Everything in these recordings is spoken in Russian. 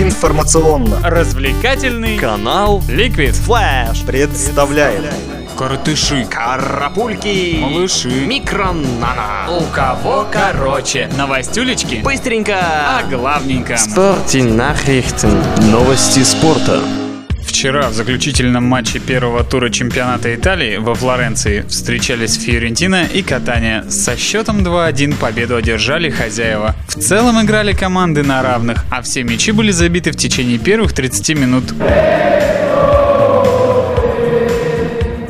Информационно. Развлекательный канал Liquid Flash представляет Коротыши, Карапульки. Малыши, Микронана у кого короче, новостюлечки, Быстренько. А главненько. Спорти Nachrichten Новости спорта Вчера в заключительном матче первого тура чемпионата Италии во Флоренции встречались Фиорентина и Катания. Со счетом 2-1 победу одержали хозяева. В целом играли команды на равных, а все мячи были забиты в течение первых 30 минут.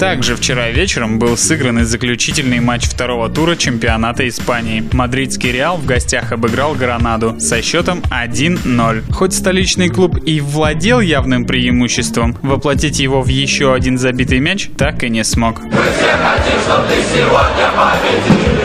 Также вчера вечером был сыгран и заключительный матч второго тура чемпионата Испании. Мадридский Реал в гостях обыграл Гранаду со счетом 1-0. Хоть столичный клуб и владел явным преимуществом, воплотить его в еще один забитый мяч так и не смог. Мы все хотим, чтобы ты сегодня победил.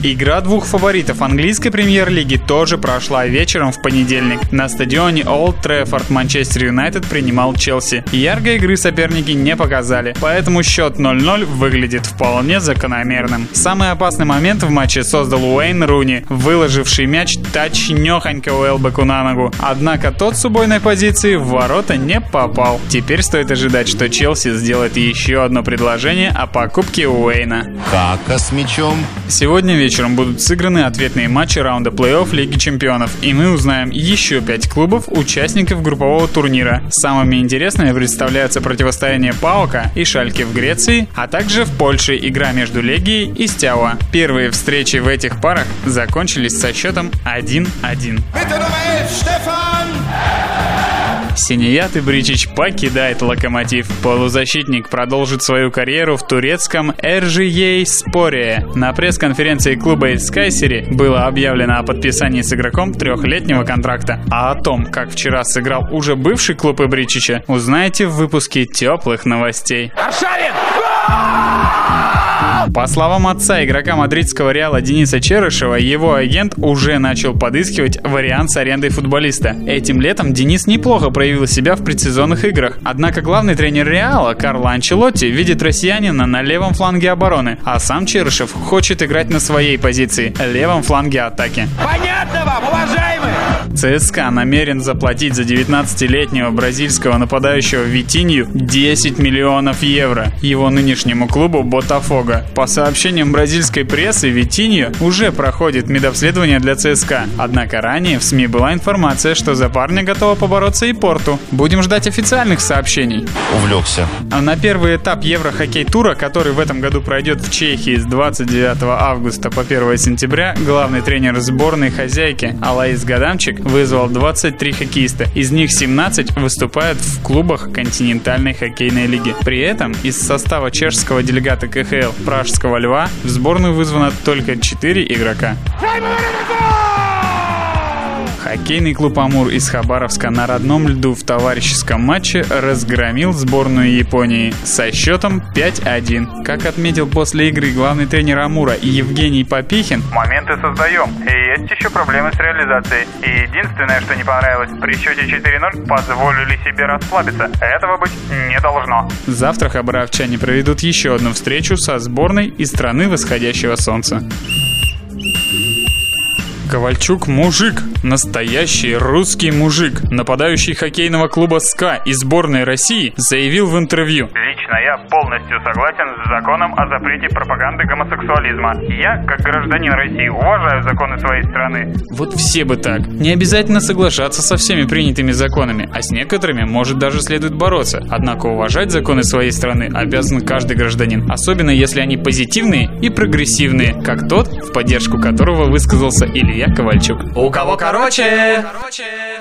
Игра двух фаворитов английской премьер-лиги тоже прошла вечером в понедельник. На стадионе Олд Трефорд Манчестер Юнайтед принимал Челси. Яркой игры соперники не показали, поэтому счет 0-0 выглядит вполне закономерным. Самый опасный момент в матче создал Уэйн Руни, выложивший мяч точнёхонько Уэлбеку на ногу. Однако тот с убойной позиции в ворота не попал. Теперь стоит ожидать, что Челси сделает еще одно предложение о покупке Уэйна. Как с мячом? Сегодня вечером вечером будут сыграны ответные матчи раунда плей-офф Лиги Чемпионов, и мы узнаем еще пять клубов, участников группового турнира. Самыми интересными представляются противостояние Паука и Шальки в Греции, а также в Польше игра между Легией и Стяуа. Первые встречи в этих парах закончились со счетом 1-1. Синият Бричич покидает Локомотив. Полузащитник продолжит свою карьеру в турецком РЖЕ Споре. На пресс-конференции клуба из Кайсери было объявлено о подписании с игроком трехлетнего контракта. А о том, как вчера сыграл уже бывший клуб Ибричича, узнаете в выпуске теплых новостей. Аршавин! По словам отца игрока мадридского Реала Дениса Черышева, его агент уже начал подыскивать вариант с арендой футболиста. Этим летом Денис неплохо проявил себя в предсезонных играх. Однако главный тренер Реала, Карло Анчелотти, видит россиянина на левом фланге обороны, а сам Черышев хочет играть на своей позиции – левом фланге атаки. Понятно вам, уважаемые! ЦСКА намерен заплатить за 19-летнего бразильского нападающего Витинью 10 миллионов евро его нынешнему клубу Ботафога. По сообщениям бразильской прессы, Витинью уже проходит медобследование для ЦСКА. Однако ранее в СМИ была информация, что за парня готова побороться и Порту. Будем ждать официальных сообщений. Увлекся. А на первый этап Еврохоккей-тура, который в этом году пройдет в Чехии с 29 августа по 1 сентября, главный тренер сборной хозяйки Алаис Гадамчик вызвал 23 хоккеиста. Из них 17 выступают в клубах континентальной хоккейной лиги. При этом из состава чешского делегата КХЛ Пражского Льва в сборную вызвано только 4 игрока. Хоккейный клуб «Амур» из Хабаровска на родном льду в товарищеском матче разгромил сборную Японии со счетом 5-1. Как отметил после игры главный тренер «Амура» Евгений Попихин, «Моменты создаем, и есть еще проблемы с реализацией. И единственное, что не понравилось, при счете 4-0 позволили себе расслабиться. Этого быть не должно». Завтра хабаровчане проведут еще одну встречу со сборной из страны восходящего солнца. Ковальчук мужик, настоящий русский мужик, нападающий хоккейного клуба СКА и сборной России, заявил в интервью. Лично я полностью согласен с законом о запрете пропаганды гомосексуализма. Я, как гражданин России, уважаю законы своей страны. Вот все бы так. Не обязательно соглашаться со всеми принятыми законами, а с некоторыми, может, даже следует бороться. Однако уважать законы своей страны обязан каждый гражданин, особенно если они позитивные и прогрессивные, как тот, в поддержку которого высказался Илья Ковальчук. У кого короче? короче.